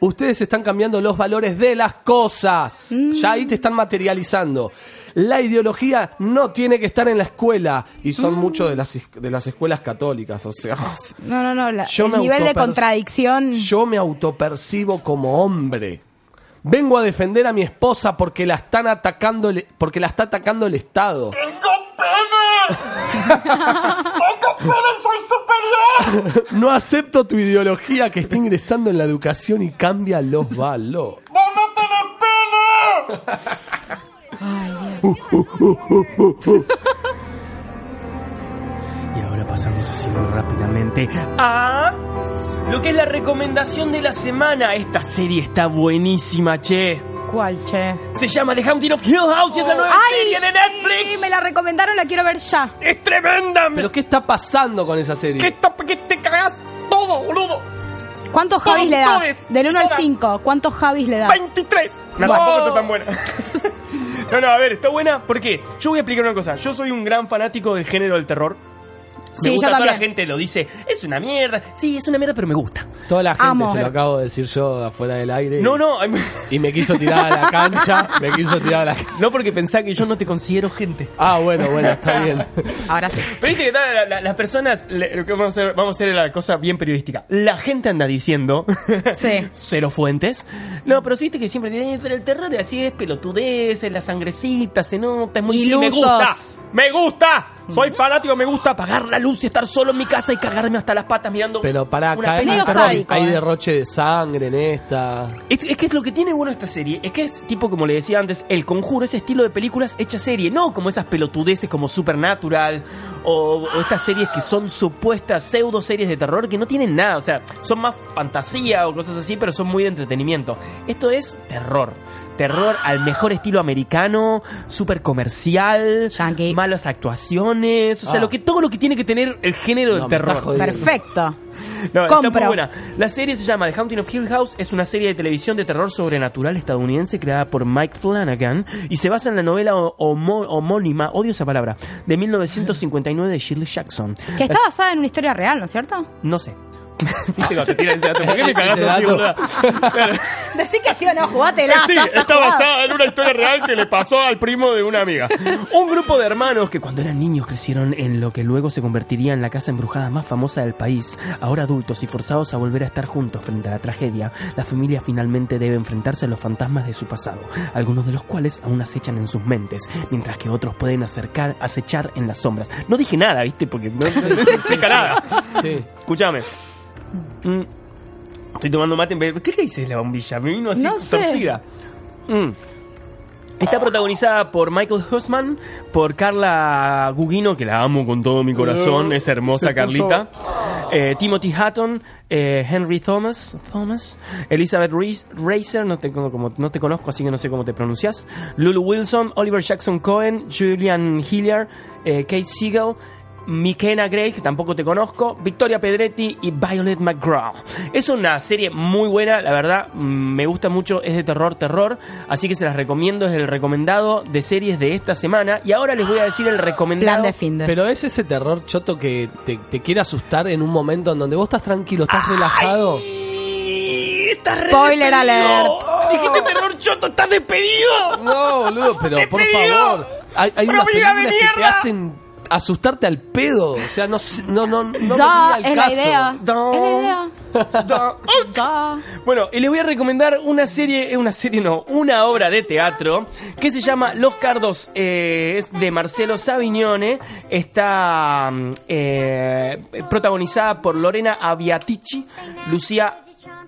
Ustedes están cambiando los valores de las cosas. Ya ahí te están materializando. La ideología no tiene que estar en la escuela. Y son muchos de las, de las escuelas católicas. O sea, No, no, no. la- Yo el me nivel de contradicción. yo me autopercibo como hombre. Vengo a defender a mi esposa porque la están atacando, el- porque la está atacando el Estado. No acepto tu ideología que está ingresando en la educación y cambia los valores. Y ahora pasamos así muy rápidamente a lo que es la recomendación de la semana. Esta serie está buenísima, che. ¿Cuál, che? Se llama The Haunting of Hill House y es la nueva serie de Netflix. Sí, me la recomendaron, la quiero ver ya. Es tremenda. ¿Pero qué está pasando con esa serie? ¿Qué está que te cagas todo, boludo? ¿Cuántos Todos Javis le das? todes, Del 1 al todas. 5, ¿cuántos Javis le das? 23. No, No. tampoco está tan buena. <laughs> no, no, a ver, está buena porque yo voy a explicar una cosa. Yo soy un gran fanático del género del terror. Me Sí, gusta, toda la gente lo dice, es una mierda. Sí, es una mierda, pero me gusta. Toda la gente Amo. se lo acabo de decir yo afuera del aire. y- No, no, Y me quiso tirar a la cancha. Me quiso tirar a la cancha. <laughs> no porque pensá que yo no te considero gente. Ah, bueno, bueno, está bien. Ahora sí. Pero viste que la- la- las personas, le- lo que vamos a, hacer, vamos a hacer la cosa bien periodística. La gente anda diciendo, <laughs> Sí. cero fuentes. No, pero sí viste que siempre "Eh, pero el terror así es pelotudez, es la sangrecita, se nota, es muy sí, me gusta. ¡Me gusta! Soy fanático, me gusta apagar la luz y estar solo en mi casa y cagarme hasta las patas mirando Pero para acá sádico, hay eh. derroche de sangre en esta. Es, es que es lo que tiene bueno esta serie, es que es tipo, como le decía antes, el conjuro, ese estilo de películas hecha serie, no como esas pelotudeces como Supernatural o, o estas series que son supuestas pseudo series de terror que no tienen nada, o sea, son más fantasía o cosas así, pero son muy de entretenimiento. Esto es terror. Terror al mejor estilo americano, súper comercial, Yankee. malas actuaciones, o sea, Ah. lo que, todo lo que tiene que tener el género No, del me está terror. jodiendo. Perfecto. No, está muy Compro. buena. La serie se llama The Haunting of Hill House, es una serie de televisión de terror sobrenatural estadounidense creada por Mike Flanagan y se basa en la novela ho- homo- homónima, odio esa palabra, de 1959 de Shirley Jackson. Que está La- basada en una historia real, ¿no es cierto? No sé. Viste cuando te tiran ese dato. ¿Por qué me <laughs> cagás así? Claro. Decí que sí o no, jugátela. Sí, ya está basada en una historia real que le pasó al primo de una amiga. Un grupo de hermanos que cuando eran niños crecieron en lo que luego se convertiría en la casa embrujada más famosa del país. Ahora adultos y forzados a volver a estar juntos frente a la tragedia, la familia finalmente debe enfrentarse a los fantasmas de su pasado, algunos de los cuales aún acechan en sus mentes, mientras que otros pueden acercar, acechar en las sombras. No dije nada, ¿viste? Porque no, no se <laughs> explica nada. Sí. Escúchame. Mm. Estoy tomando mate. en- ¿Qué le dices la bombilla? Me vino así No sé. torcida. Mm. Está protagonizada por Michael Hussman, por Carla Gugino, que la amo con todo mi corazón, Eh, es hermosa Carlita. Eh, Timothy Hatton, eh, Henry Thomas, Thomas, Elizabeth Racer, no te, como- no te conozco, así que no sé cómo te pronuncias. Lulu Wilson, Oliver Jackson Cohen, Julian Hilliard, eh, Kate Siegel. McKenna Gray, que tampoco te conozco, Victoria Pedretti y Violet McGraw. Es una serie muy buena, la verdad, mm, me gusta mucho, es de terror, terror, así que se las recomiendo, es el recomendado de series de esta semana. Y ahora les voy a decir el recomendado. Plan de fin de. Pero es ese terror choto que te, te quiere asustar en un momento en donde vos estás tranquilo, estás relajado. ¡Estás re Spoiler despedido! alert. Dijiste terror choto, estás despedido. No, boludo, pero por favor. Hay, hay ¡Pero unas películas que te hacen asustarte al pedo. O sea, no, no, no, no me al es la idea. Es la idea. Da-. <laughs> Bueno, y les voy a recomendar una serie, eh, una serie no, una obra de teatro que se llama Los Cardos, eh, de Marcelo Savignone, está mm, eh, protagonizada por Lorena Aviatici, Lucía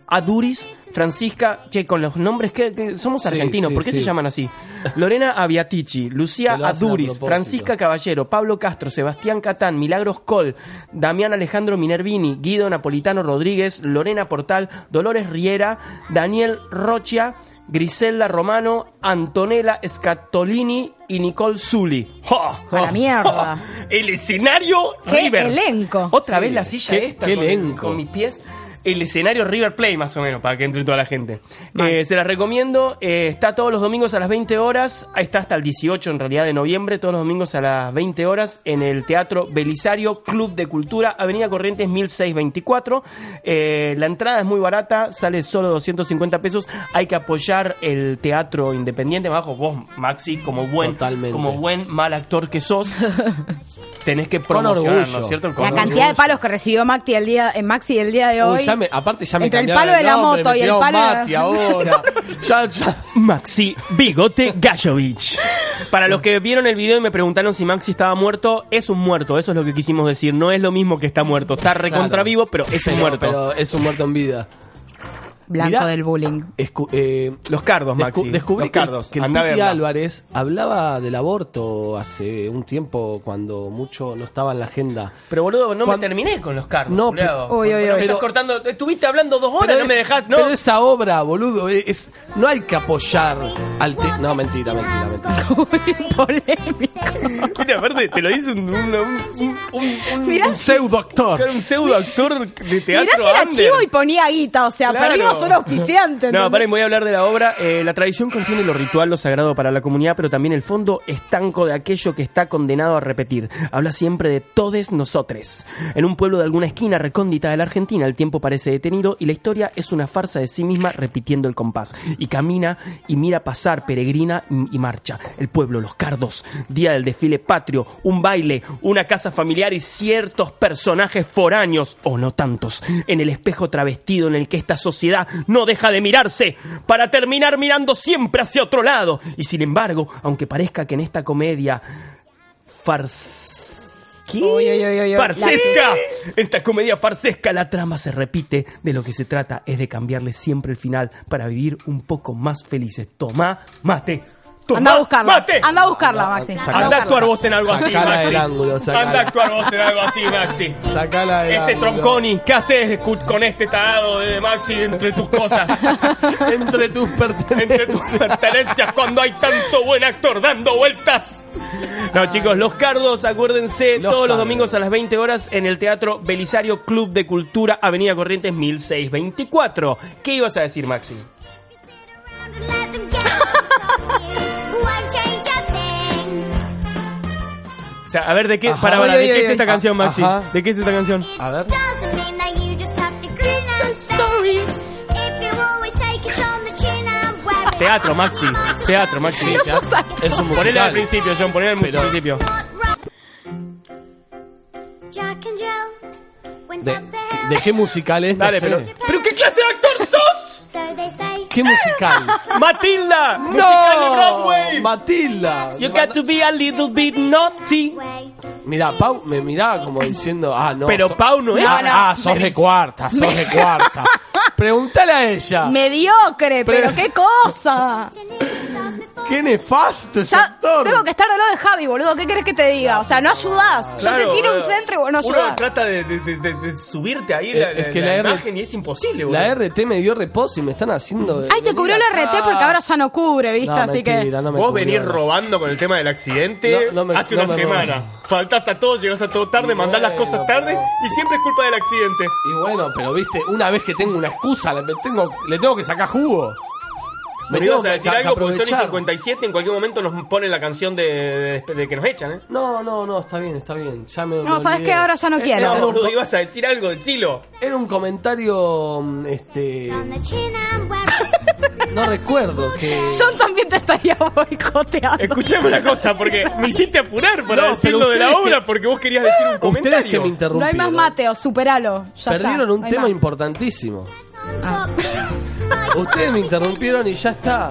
Aduris, Francisca, che, con los nombres que, que somos argentinos, sí, ¿por qué sí. se llaman así? Lorena Aviatici, Lucía Aduris. Francisca Caballero, Pablo Castro, Sebastián Catán, Milagros Col, Damián Alejandro Minervini, Guido Napolitano Rodríguez, Lorena Portal, Dolores Riera, Daniel Rocha, Griselda Romano, Antonella Scatolini y Nicole Zulli. ¡Ja! A la mierda. El escenario ¡Qué River. elenco! Otra Sí. vez la silla Qué- esta qué con, elenco. con mis pies. El escenario River Play, más o menos, para que entre toda la gente. Eh, se las recomiendo. eh, está todos los domingos a las 20 horas. Está hasta el 18, en realidad, de noviembre. Todos los domingos a las 20 horas en el Teatro Belisario Club de Cultura, Avenida Corrientes 1624. Eh, la entrada es muy barata, sale solo 250 pesos. Hay que apoyar el teatro independiente. Bajo vos, Maxi, como buen, Totalmente. como buen mal actor que sos, <laughs> tenés que promocionar. ¿no es cierto? La cantidad de palos que recibió Maxi el día, eh, Maxi el día de hoy. Uy, ya me- aparte ya me Entre el cambiaron palo de la nombre, moto me y el tiraron palo de- Mati ahora. <laughs> ya, ya. Maxi Bigote Gajovich. Para los que vieron el video y me preguntaron si Maxi estaba muerto, es un muerto, eso es lo que quisimos decir. No es lo mismo que está muerto. Está recontra vivo, pero es un Pero- muerto. Pero es un muerto en vida. Blanco Mirá. del bullying. Escu- eh, Los cardos, Maxi. Descu- descubrí Los que, cardos. que el verla. Álvarez hablaba del aborto hace un tiempo cuando mucho no estaba en la agenda. Pero boludo, no Cuando- me terminé con los cardos. No, pero- Bueno, uy. me Pero- estás cortando. Estuviste hablando dos horas, no me es- dejás. No. Pero esa obra, boludo, es, no hay que apoyar al... te- no, mentira, mentira, mentira. <laughs> Polémico. Viste, aparte, te lo dice un, un, un, un, un- pseudo actor. un pseudo actor de teatro. mirá si era under. chivo y ponía guita. O sea, Claro. perdimos un auspiciante. No, paren, voy a hablar de la obra. Eh, la tradición contiene lo ritual, lo sagrado para la comunidad, pero también el fondo estanco de aquello que está condenado a repetir. Habla siempre de todes nosotres. En un pueblo de alguna esquina recóndita de la Argentina, el tiempo parece detenido y la historia es una farsa de sí misma repitiendo el compás. Y camina y mira pasar, peregrina y marcha. El pueblo, los cardos, día del desfile patrio, un baile, una casa familiar y ciertos personajes foráneos, o no tantos, en el espejo travestido en el que esta sociedad no deja de mirarse para terminar mirando siempre hacia otro lado. Y sin embargo, aunque parezca que en esta comedia. ¡Farsesca! Esta comedia farsesca, la trama se repite. De lo que se trata es de cambiarle siempre el final para vivir un poco más felices. Toma, mate. Toma, Anda a buscarla. mate. Anda a buscarla, Maxi. Anda a Anda a buscarla. actuar vos en algo así, Sacala Maxi. del ángulo, sacala. Anda a actuar vos en algo así, Maxi. Sacala del Ese ángulo. tronconi, ¿qué haces con este tarado de Maxi entre tus cosas? <laughs> Entre tus pertenencias. entre tus pertenencias cuando hay tanto buen actor dando vueltas. No, chicos, Los Cardos, acuérdense, Los todos los domingos a las 20 horas en el Teatro Belisario Club de Cultura, Avenida Corrientes 1624. ¿Qué ibas a decir, Maxi? O sea, a ver, ¿de qué, Ajá. para, para, Ay, ¿de ay, qué es ay, esta ay. canción, Maxi? Ajá. ¿De qué es esta canción? A ver. Teatro, Maxi. Teatro, Maxi. Es un musical. Ponele al principio, John, ponele al Pero- principio. ¿De, de qué musical es? No sé. pero. ¿Pero qué clase de ¿Qué musical? <laughs> ¡Matilda! ¡Musical de Broadway! ¡Matilda! You got to be a little bit naughty. Mirá, Pau me miraba como diciendo, ah, no. Pero so- Pau no es. Ah, ah, sos de cuarta, sos de cuarta. <laughs> Pregúntale a ella. Mediocre, pero Pero- qué cosa. <laughs> Qué nefasto ese Ya actor. tengo que estar al lado de Javi, boludo. ¿Qué querés que te diga? O sea, no ayudás. Yo te tiro un centro y vos no Uno ayudás. trata de, de- de- de- de subirte ahí Eh, la, es la- que la la R- imagen y es imposible, boludo. La RT me dio reposo y me están haciendo. de- Ay, te cubrió la RT porque ahora ya no cubre, ¿viste? No, Así que. mentira, no me Vos cubrió, venís robando con el tema del accidente No, no me- hace no una semana. Faltás a todos, llegás a todo tarde, mandás las cosas tarde pero- y siempre es culpa del accidente. Y bueno, pero viste, una vez que tengo una excusa, le tengo, le tengo que sacar jugo. Me tengo ibas a decir que- que algo porque Sony aprovechar. 57 en cualquier momento nos pone la canción de, de- de que nos echan, ¿eh? No, no, no, está bien, está bien. Ya me, No, me ¿sabes qué? Ahora ya no quiero. No, boludo, ibas a decir algo, decilo. Era un comentario, mm, este, no recuerdo que. Yo también te estaría boicoteando. Escuchame una cosa, porque <laughs> me hiciste apurar para No, decirlo de la obra que- porque vos querías decir un Ustedes que comentario. me No hay más Mateo, superalo. Ya Perdieron está, un tema más. importantísimo. Ah. Ustedes me interrumpieron y ya está.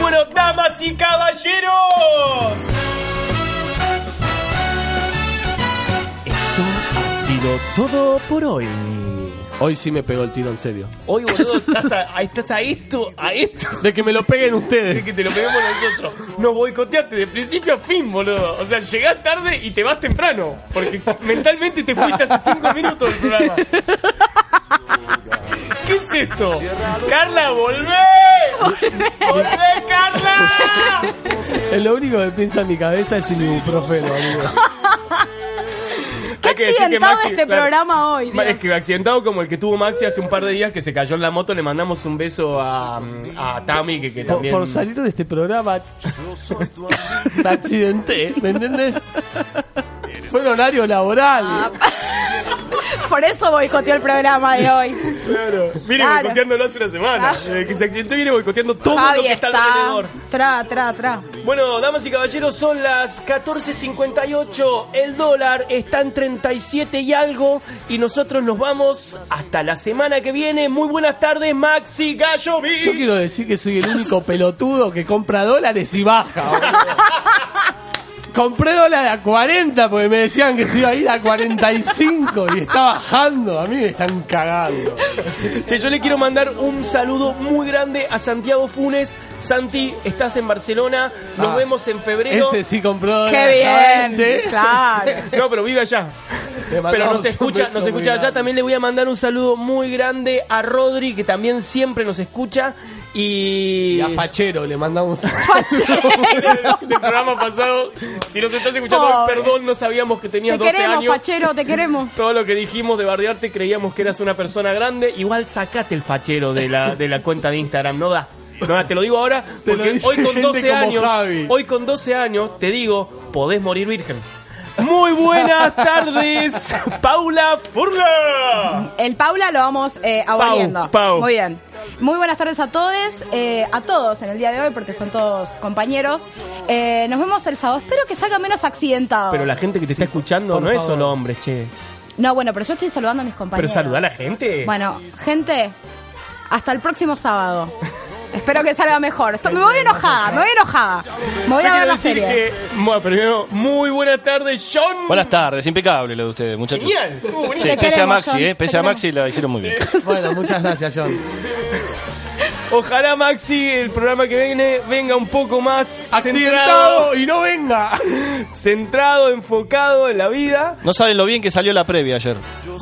Bueno, damas y caballeros. Esto ha sido todo por hoy. Hoy sí me pegó el tiro en serio. Hoy, boludo, estás a, a- estás a esto, a esto. De que me lo peguen de ustedes. que te lo peguemos nosotros. Nos boicoteaste de principio a fin, boludo. O sea, llegás tarde y te vas temprano. Porque mentalmente te fuiste hace cinco minutos del programa. <laughs> ¿Qué es esto? ¡Carla, volvé! ¡Volvé, Carla! Es lo único que piensa en mi cabeza es el ibuprofeno, amigo. Qué Hay que decir que accidentado Maxi- este claro. programa hoy. Dios. Es que accidentado como el que tuvo Maxi hace un par de días que se cayó en la moto, le mandamos un beso a, a Tami, que, que Por, también... por salir de este programa, <laughs> me accidenté, ¿me entendés? Fue un horario laboral. <laughs> Por eso boicoteó el programa de hoy. Claro. Viene Claro. boicoteándolo hace una semana. Ah. Desde que se accidentó viene boicoteando todo Javi lo que está, está. alrededor. Tra, tra, tra. Bueno, damas y caballeros, son las 14.58. El dólar está en 37 y algo. Y nosotros nos vamos hasta la semana que viene. Muy buenas tardes, Maxi Gallo. Yo quiero decir que soy el único pelotudo que compra dólares y baja. <laughs> Compré dólares a 40 porque me decían que se iba a ir a 45 y está bajando. A mí me están cagando. Che, yo le quiero mandar un saludo muy grande a Santiago Funes. Santi, estás en Barcelona. Nos Ah, vemos en febrero. Ese sí compró Qué bien. 20. Claro. <laughs> No, pero vive allá. Pero nos escucha, nos escucha allá. También le voy a mandar un saludo muy grande a Rodri, que también siempre nos escucha. Y. Y a Fachero le mandamos. <laughs> del programa pasado. Si nos estás escuchando, Pobre. perdón, no sabíamos que tenías Te 12 queremos, años. fachero, te queremos. <laughs> Todo lo que dijimos de bardearte creíamos que eras una persona grande. Igual sacate el fachero de la, de la cuenta de Instagram, no da. No te lo digo ahora, <laughs> porque hoy con gente 12 como años, Javi. hoy con 12 años, te digo, podés morir virgen. Muy buenas <laughs> tardes, Paula Furla. El Paula lo vamos eh, aboliendo. Pau. Muy bien. Muy buenas tardes a todos, eh, a todos en el día de hoy, porque son todos compañeros. Eh, nos vemos el sábado. Espero que salga menos accidentado. Pero la gente que te está escuchando por no es favor. solo hombres, che. No, bueno, pero yo estoy saludando a mis Pero compañeros. saluda a la gente. Bueno, gente, hasta el próximo sábado. Espero que salga mejor. Esto- me voy enojada, me voy enojada. Me voy Yo a ver la serie. que, bueno, primero, muy buenas tardes, John. Buenas tardes, impecable lo de ustedes, muchachos. Genial, Sí, pese a Maxi, John, eh, pese a. Maxi la hicieron muy bien. Bueno, muchas gracias, John. <laughs> Ojalá Maxi, el programa que viene, venga un poco más Accidentado y no venga. centrado, <laughs> centrado, enfocado en la vida. No saben lo bien que salió la previa ayer.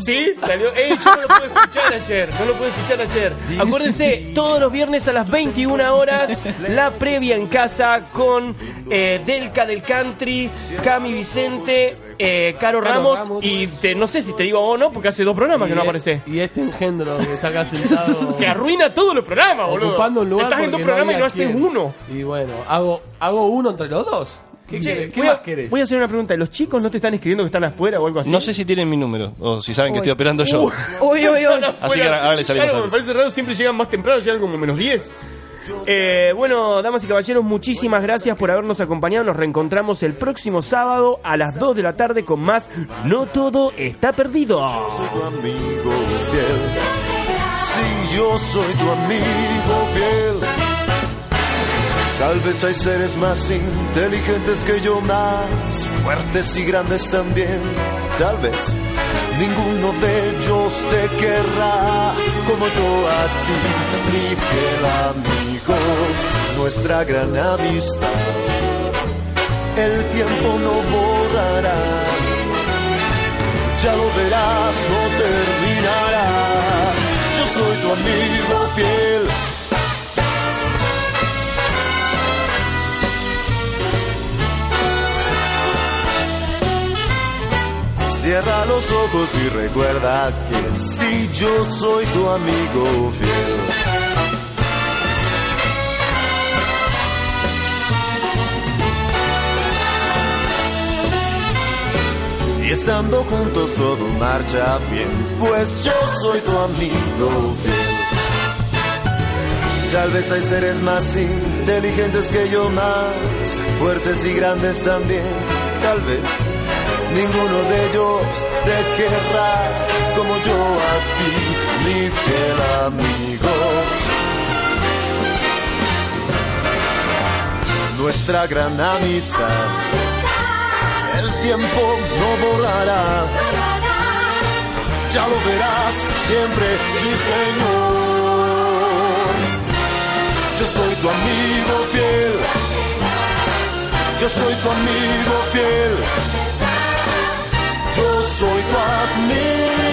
Sí, salió. ¡Ey! Yo no lo pude escuchar ayer. No lo pude escuchar ayer. Acuérdense, todos los viernes a las 21 horas, la previa en casa con eh, Delca del Country, Cami Vicente, eh, Caro, Caro Ramos, Ramos. y te- no sé si te digo o no, porque hace dos programas que no Y- aparece. Y este engendro que está acá sentado. <laughs> Que arruina todos los programas, boludo. ocupando un lugar Estás en dos programas y no haces uno. Y bueno, hago, hago uno entre los dos. ¿Qué, Che? ¿Qué voy, a, más querés? voy a hacer una pregunta. ¿Los chicos no te están escribiendo que están afuera o algo así? No sé si tienen mi número o si saben que Uy. estoy operando yo. Uh. Uy, uy, uy. Así que ahora, ahora le salimos Claro, a me parece raro, siempre llegan más temprano, llegan como menos 10. Eh, bueno, damas y caballeros, muchísimas gracias por habernos acompañado. Nos reencontramos el próximo sábado a las 2 de la tarde con más No Todo Está Perdido. tu amigo fiel. Si yo soy tu amigo fiel. Tal vez hay seres más inteligentes que yo, más fuertes y grandes también. Tal vez ninguno de ellos te querrá como yo a ti, mi fiel amigo. Nuestra gran amistad, el tiempo no borrará ya lo verás, no terminará. Yo soy tu amigo fiel. Cierra los ojos y recuerda que si yo soy tu amigo fiel. Y estando juntos todo marcha bien, pues yo soy tu amigo fiel. Tal vez hay seres más inteligentes que yo, más fuertes y grandes también. Tal vez ninguno de ellos te querrá como yo a ti, mi fiel amigo. Nuestra gran amistad el tiempo no borrará. Ya lo verás siempre, sí señor. Yo soy tu amigo fiel. Yo soy tu amigo fiel. Yo soy tu admirador.